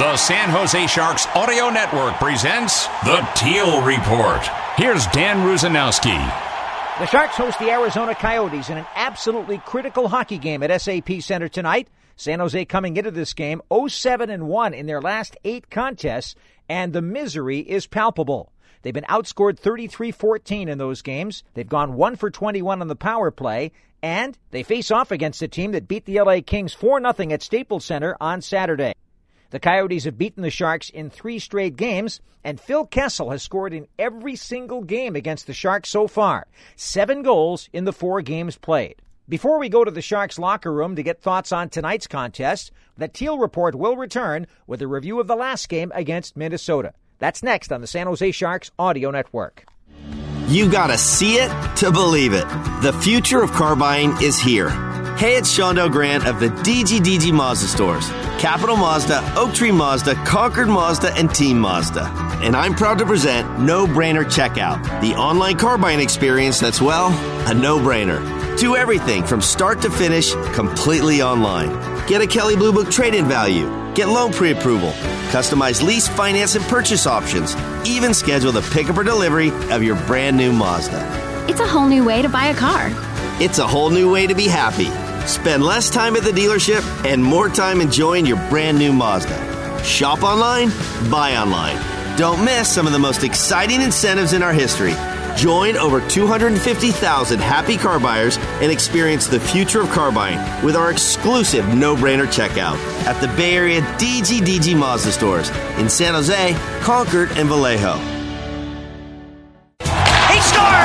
The San Jose Sharks Audio Network presents The Teal Report. Here's Dan Rusanowsky. The Sharks host the Arizona Coyotes in an absolutely critical hockey game at SAP Center tonight. San Jose coming into this game 0-7 and 1 in their last 8 contests and the misery is palpable. They've been outscored 33-14 in those games. They've gone 1 for 21 on the power play and they face off against a team that beat the LA Kings 4-0 at Staples Center on Saturday. The Coyotes have beaten the Sharks in three straight games, and Phil Kessel has scored in every single game against the Sharks so far. Seven goals in the four games played. Before we go to the Sharks locker room to get thoughts on tonight's contest, the Teal Report will return with a review of the last game against Minnesota. That's next on the San Jose Sharks Audio Network. You gotta see it to believe it. The future of car buying is here. Hey, it's Shondell Grant of the DGDG Mazda stores. Capital Mazda, Oak Tree Mazda, Concord Mazda, and Team Mazda. And I'm proud to present No Brainer Checkout, the online car buying experience that's, well, a no brainer. Do everything from start to finish completely online. Get a Kelley Blue Book trade in value, get loan pre approval, customize lease, finance, and purchase options, even schedule the pickup or delivery of your brand new Mazda. It's a whole new way to buy a car. It's a whole new way to be happy. Spend less time at the dealership and more time enjoying your brand new Mazda. Shop online, buy online. Don't miss some of the most exciting incentives in our history. Join over 250,000 happy car buyers and experience the future of car buying with our exclusive no brainer checkout at the Bay Area DGDG Mazda stores in San Jose, Concord, and Vallejo.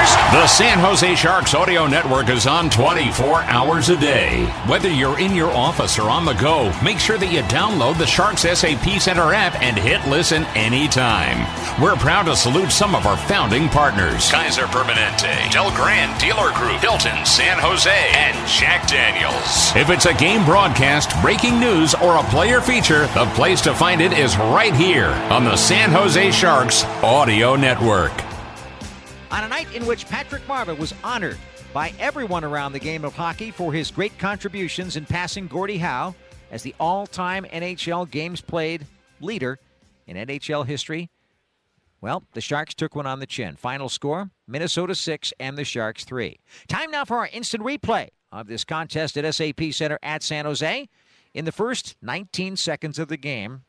The San Jose Sharks Audio Network is on 24 hours a day. Whether you're in your office or on the go, make sure that you download the Sharks SAP Center app and hit listen anytime. We're proud to salute some of our founding partners Kaiser Permanente, Del Grande Dealer Group, Hilton, San Jose, and Jack Daniels. If it's a game broadcast, breaking news, or a player feature, the place to find it is right here on the San Jose Sharks Audio Network on a night in which Patrick Marleau was honored by everyone around the game of hockey for his great contributions in passing Gordie Howe as the all time NHL games played leader in NHL history. Well, the Sharks took one on the chin. Final score Minnesota 6 and the Sharks 3. Time now for our instant replay of this contest at SAP Center at San Jose. In the first 19 seconds of the game,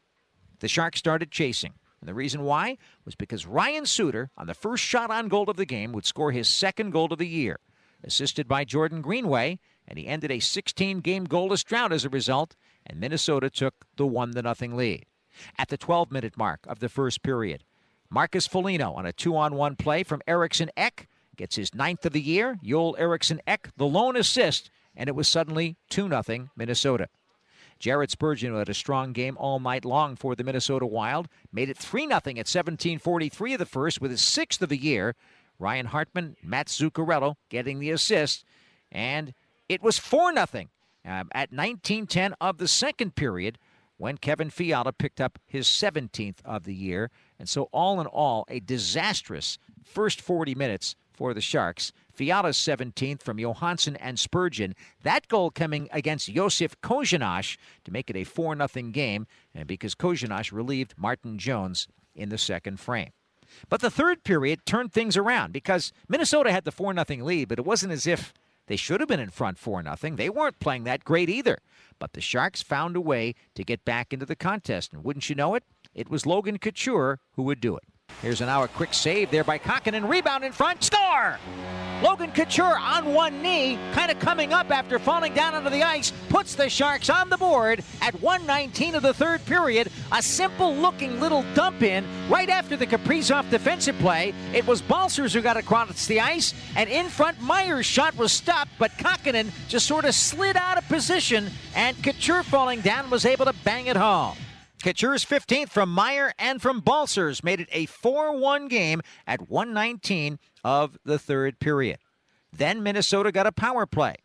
the Sharks started chasing. And the reason why was because Ryan Suter, on the first shot on goal of the game, would score his second goal of the year, assisted by Jordan Greenway, and he ended a 16 game goalless drought as a result, and Minnesota took the 1 0 lead. At the 12 minute mark of the first period, Marcus Foligno on a two on one play from Eriksson Ek gets his ninth of the year. Joel Eriksson Ek, the lone assist, and it was suddenly 2 0 Minnesota. Jared Spurgeon had a strong game all night long for the Minnesota Wild. Made it 3 0 at 17:43 of the first with his sixth of the year. Ryan Hartman, Mats Zuccarello getting the assist. And it was 4 0 uh, at 19:10 of the second period when Kevin Fiala picked up his 17th of the year. And so, all in all, a disastrous first 40 minutes for the Sharks. Fiala's 17th from Johansson and Spurgeon. That goal coming against Josef Korenar to make it a 4 0 game, and because Korenar relieved Martin Jones in the second frame. But the third period turned things around because Minnesota had the 4 0 lead, but it wasn't as if they should have been in front 4 0. They weren't playing that great either. But the Sharks found a way to get back into the contest, and wouldn't you know it? It was Logan Couture who would do it. Here's an hour quick save there by Kahkonen. Rebound in front. Score! Logan Couture on one knee, kind of coming up after falling down onto the ice, puts the Sharks on the board at 119 of the third period. A simple looking little dump in right after the Kaprizov defensive play. It was Balcers who got across the ice, and in front, Meier's shot was stopped, but Kahkonen just sort of slid out of position, and Couture falling down was able to bang it home. Couture's 15th from Meier and from Balcers made it a 4 1 game at 119 of the third period. Then Minnesota got a power play,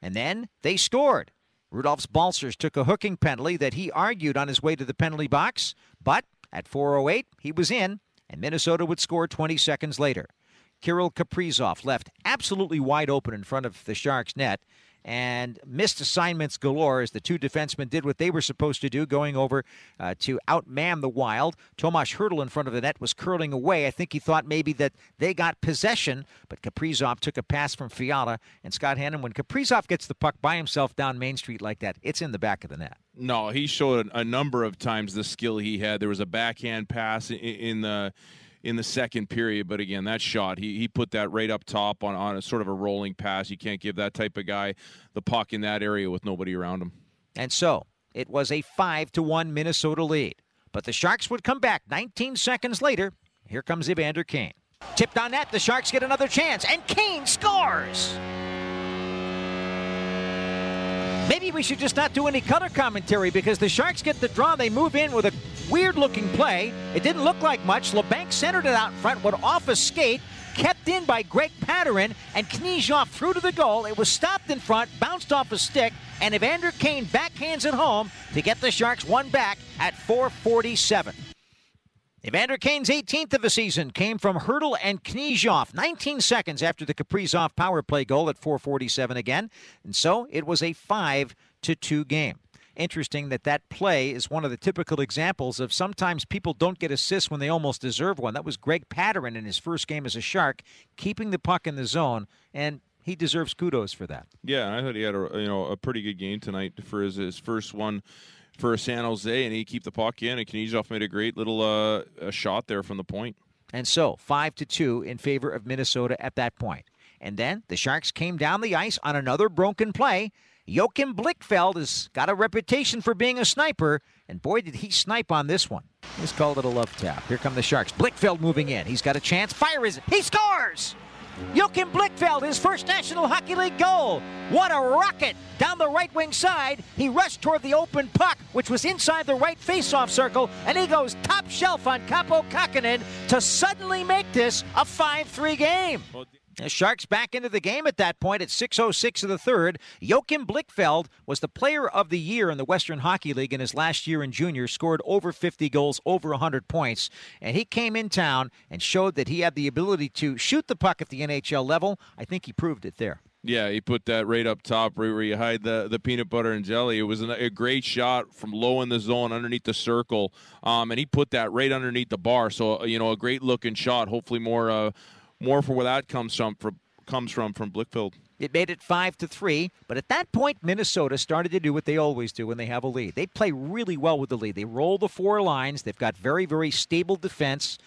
and then they scored. Rudolfs Balcers took a hooking penalty that he argued on his way to the penalty box, but at 4.08, he was in, and Minnesota would score 20 seconds later. Kirill Kaprizov left absolutely wide open in front of the Sharks' net, and missed assignments galore as the two defensemen did what they were supposed to do, going over uh, to outman the Wild. Tomas Hertl in front of the net was curling away. I think he thought maybe that they got possession, but Kaprizov took a pass from Fiala and Scott Hannan. When Kaprizov gets the puck by himself down Main Street like that, it's in the back of the net. No, he showed a number of times the skill he had. There was a backhand pass in the in the second period. But again, that shot, he, he put that right up top on, on a sort of a rolling pass. You can't give that type of guy the puck in that area with nobody around him. And so it was a 5 to 1 Minnesota lead. But the Sharks would come back 19 seconds later. Here comes Evander Kane. Tipped on net, the Sharks get another chance, and Kane scores! Maybe we should just not do any color commentary because the Sharks get the draw. They move in with a weird looking play. It didn't look like much. Labanc centered it out front, went off a skate, kept in by Greg Pateryn, and Knyzhov through to the goal. It was stopped in front, bounced off a stick, and Evander Kane backhands it home to get the Sharks one back at 447. Evander Kane's 18th of the season came from Hertl and Knyzhov, 19 seconds after the Kaprizov power play goal at 447 again. And so it was a 5 to 2 game. Interesting that that play is one of the typical examples of sometimes people don't get assists when they almost deserve one. That was Greg Pateryn in his first game as a Shark, keeping the puck in the zone, and he deserves kudos for that. Yeah, I thought he had a you know a pretty good game tonight for his, his first one for San Jose, and he keep the puck in. And Knyzhov made a great little uh, a shot there from the point. And so five to two in favor of Minnesota at that point. And then the Sharks came down the ice on another broken play. Joachim Blichfeld has got a reputation for being a sniper, and boy, did he snipe on this one. He's called it a love tap. Here come the Sharks. Blichfeld moving in. He's got a chance. Fire is it? He scores! Joachim Blichfeld, his first National Hockey League goal. What a rocket! Down the right wing side, he rushed toward the open puck, which was inside the right faceoff circle, and he goes top shelf on Kaapo Kahkonen to suddenly make this a 5 3 game. Sharks back into the game at that point at 6.06 of the third. Joachim Blichfeld was the player of the year in the Western Hockey League in his last year in junior, scored over 50 goals, over 100 points. And he came in town and showed that he had the ability to shoot the puck at the NHL level. I think he proved it there. Yeah, he put that right up top right where you hide the, the peanut butter and jelly. It was a great shot from low in the zone underneath the circle, um, and he put that right underneath the bar. So you know, a great looking shot. Hopefully, more uh, more for where that comes from for, comes from from Blichfeld. It made it five to three, but at that point, Minnesota started to do what they always do when they have a lead. They play really well with the lead. They roll the four lines. They've got very, very stable defense,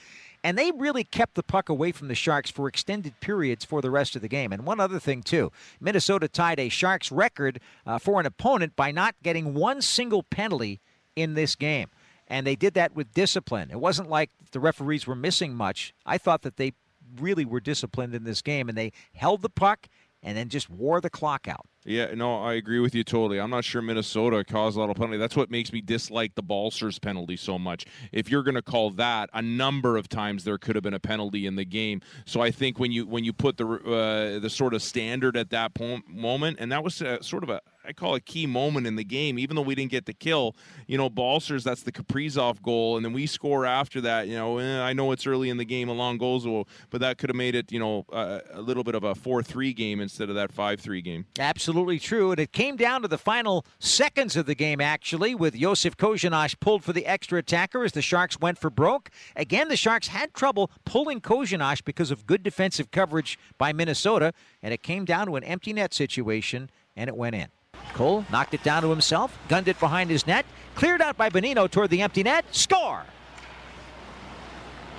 and they really kept the puck away from the Sharks for extended periods for the rest of the game. And one other thing too, Minnesota tied a Sharks record uh, for an opponent by not getting one single penalty in this game. And they did that with discipline. It wasn't like the referees were missing much. I thought that they really were disciplined in this game, and they held the puck and then just wore the clock out. Yeah, no, I agree with you totally. I'm not sure Minnesota caused a lot of penalty. That's what makes me dislike the Balcers penalty so much. If you're going to call that, a number of times there could have been a penalty in the game. So I think when you when you put the uh, the sort of standard at that po- moment, and that was uh, sort of a I call a key moment in the game. Even though we didn't get the kill, you know, Balcers that's the Kaprizov goal, and then we score after that. You know, eh, I know it's early in the game, a long goals, but that could have made it, you know, uh, a little bit of a four-three game instead of that five-three game. Absolutely true, and it came down to the final seconds of the game actually, with Josef Korenar pulled for the extra attacker as the Sharks went for broke. Again, the Sharks had trouble pulling Korenar because of good defensive coverage by Minnesota, and it came down to an empty net situation, and it went in. Cole knocked it down to himself, gunned it behind his net, cleared out by Bonino toward the empty net, score!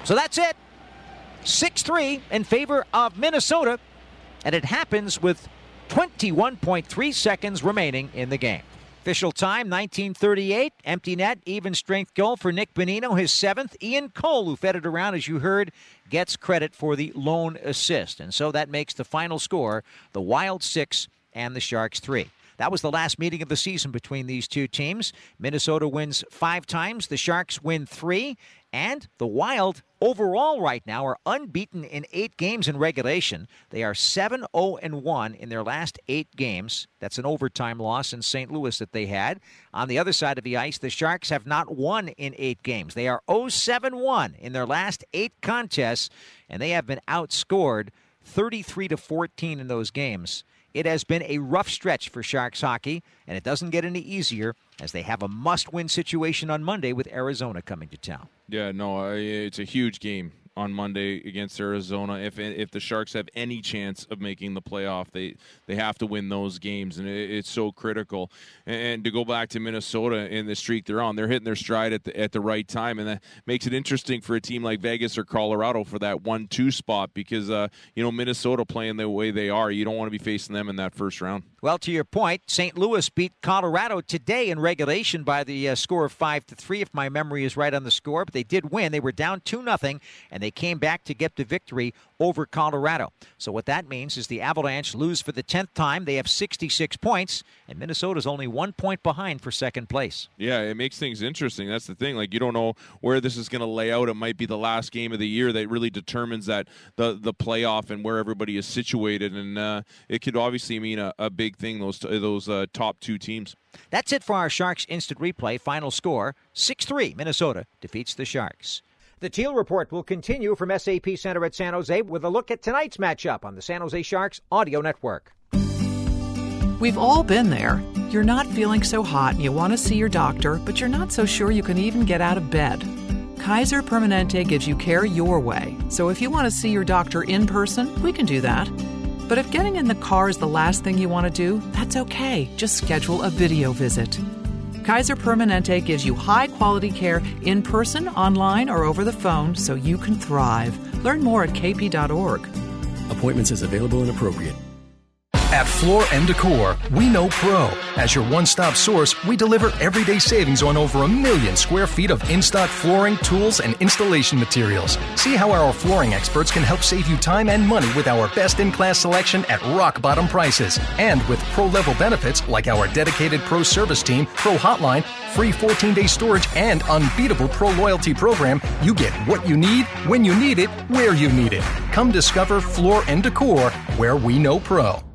So that's it. 6 3 in favor of Minnesota, and it happens with 21.3 seconds remaining in the game. Official time 1938. Empty net, even strength goal for Nick Bonino, his seventh. Ian Cole, who fed it around, as you heard, gets credit for the lone assist. And so that makes the final score the Wild six and the Sharks three. That was the last meeting of the season between these two teams. Minnesota wins five times, the Sharks win three, and the Wild overall right now are unbeaten in eight games in regulation. They are 7 0 1 in their last eight games. That's an overtime loss in St. Louis that they had. On the other side of the ice, the Sharks have not won in eight games. They are 0 7 1 in their last eight contests, and they have been outscored 33 to 14 in those games. It has been a rough stretch for Sharks hockey, and it doesn't get any easier as they have a must win situation on Monday with Arizona coming to town. Yeah, no, it's a huge game on Monday against Arizona. If if the Sharks have any chance of making the playoff, they they have to win those games, and it, it's so critical. And to go back to Minnesota in the streak they're on, they're hitting their stride at the at the right time, and that makes it interesting for a team like Vegas or Colorado for that one-two spot because uh, you know Minnesota playing the way they are, you don't want to be facing them in that first round. Well, to your point, St. Louis beat Colorado today in regulation by the uh, score of five to three, if my memory is right on the score. But they did win; they were down two nothing, and they came back to get the victory over Colorado. So what that means is the Avalanche lose for the 10th time. They have 66 points, and Minnesota's only one point behind for second place. Yeah, it makes things interesting. That's the thing. Like you don't know where this is going to lay out. It might be the last game of the year that really determines that the the playoff and where everybody is situated, and uh, it could obviously mean a, a big thing. Those those uh, top two teams. That's it for our Sharks instant replay. Final score 6 3. Minnesota defeats the Sharks. The Teal Report will continue from SAP Center at San Jose with a look at tonight's matchup on the San Jose Sharks Audio Network. We've all been there. You're not feeling so hot and you want to see your doctor, but you're not so sure you can even get out of bed. Kaiser Permanente gives you care your way. So if you want to see your doctor in person, we can do that. But if getting in the car is the last thing you want to do, that's okay. Just schedule a video visit. Kaiser Permanente gives you high quality care in person, online, or over the phone so you can thrive. Learn more at kp.org. Appointments as available and appropriate. At Floor and Decor, we know Pro. As your one stop source, we deliver everyday savings on over a million square feet of in stock flooring, tools, and installation materials. See how our flooring experts can help save you time and money with our best in class selection at rock bottom prices. And with pro level benefits like our dedicated pro service team, pro hotline, free 14 day storage, and unbeatable pro loyalty program, you get what you need, when you need it, where you need it. Come discover Floor and Decor, where we know pro.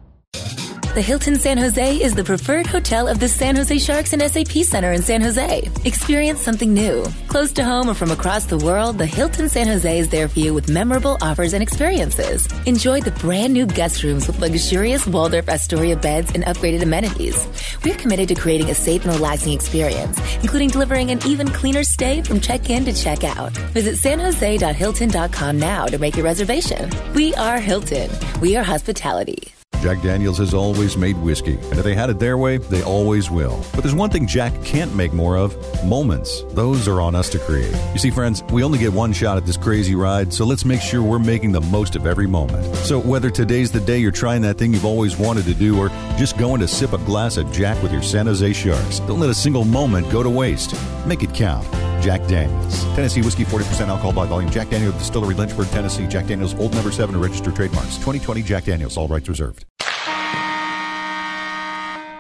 The Hilton San Jose is the preferred hotel of the San Jose Sharks and SAP Center in San Jose. Experience something new. Close to home or from across the world, the Hilton San Jose is there for you with memorable offers and experiences. Enjoy the brand new guest rooms with luxurious Waldorf Astoria beds and upgraded amenities. We're committed to creating a safe and relaxing experience, including delivering an even cleaner stay from check-in to check-out. Visit sanjose.hilton.com now to make your reservation. We are Hilton. We are hospitality. Jack Daniels has always made whiskey, and if they had it their way, they always will. But there's one thing Jack can't make more of moments. Those are on us to create. You see, friends, we only get one shot at this crazy ride, so let's make sure we're making the most of every moment. So whether today's the day you're trying that thing you've always wanted to do, or just going to sip a glass of Jack with your San Jose Sharks, don't let a single moment go to waste. Make it count. Jack Daniels. Tennessee whiskey, 40% alcohol by volume. Jack Daniels Distillery, Lynchburg, Tennessee. Jack Daniels, Old Number 7, registered trademarks. 2020 Jack Daniels, all rights reserved.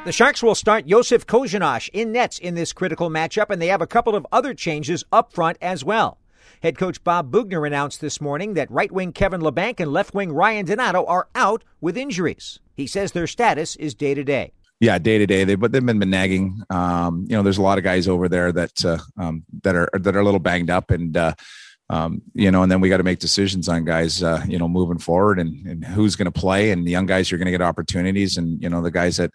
The Sharks will start Josef Korenar in nets in this critical matchup, and they have a couple of other changes up front as well. Head coach Bob Boughner announced this morning that right wing Kevin Labanc and left wing Ryan Donato are out with injuries. He says their status is day to day. Yeah, day to day. They but they've been, been nagging. Um, you know, there's a lot of guys over there that uh, um, that are that are a little banged up, and uh, um, you know, and then we got to make decisions on guys, uh, you know, moving forward and, and who's going to play, and the young guys are going to get opportunities, and you know, the guys that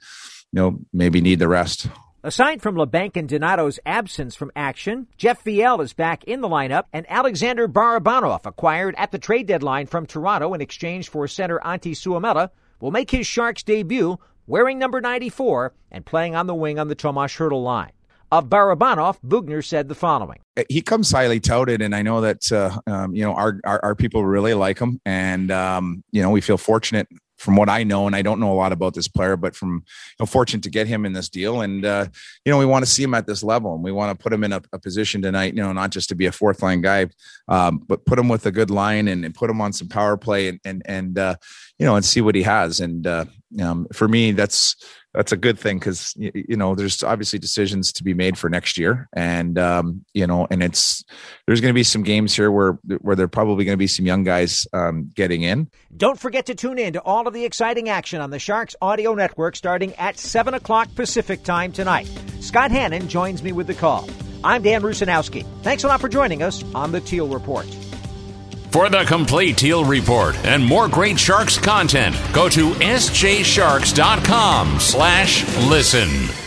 you know, maybe need the rest. Aside from Labanc and Donato's absence from action, Jeff Viel is back in the lineup, and Alexander Barabanov, acquired at the trade deadline from Toronto in exchange for center Antti Suomela, will make his Sharks debut wearing number 94 and playing on the wing on the Tomas Hertl line. of Barabanov, Boughner said the following. He comes highly touted, and I know that uh, um, you know our, our, our people really like him, and um, you know we feel fortunate from what I know, and I don't know a lot about this player, but from you know, fortunate to get him in this deal, and uh, you know we want to see him at this level, and we want to put him in a, a, position tonight, you know, not just to be a fourth line guy, um, but put him with a good line and, and, put him on some power play, and and and uh, you know, and see what he has, and uh, um, for me, that's that's a good thing because you, know there's obviously decisions to be made for next year, and um, you know, and it's there's going to be some games here where where there probably going to be some young guys um, getting in. Don't forget to tune in to all of the exciting action on the Sharks Audio Network starting at seven o'clock Pacific time tonight. Scott Hannan joins me with the call. I'm Dan Rusanowsky. Thanks a lot for joining us on the Teal Report. For the complete Teal Report and more great Sharks content, go to sjsharks.com slash listen.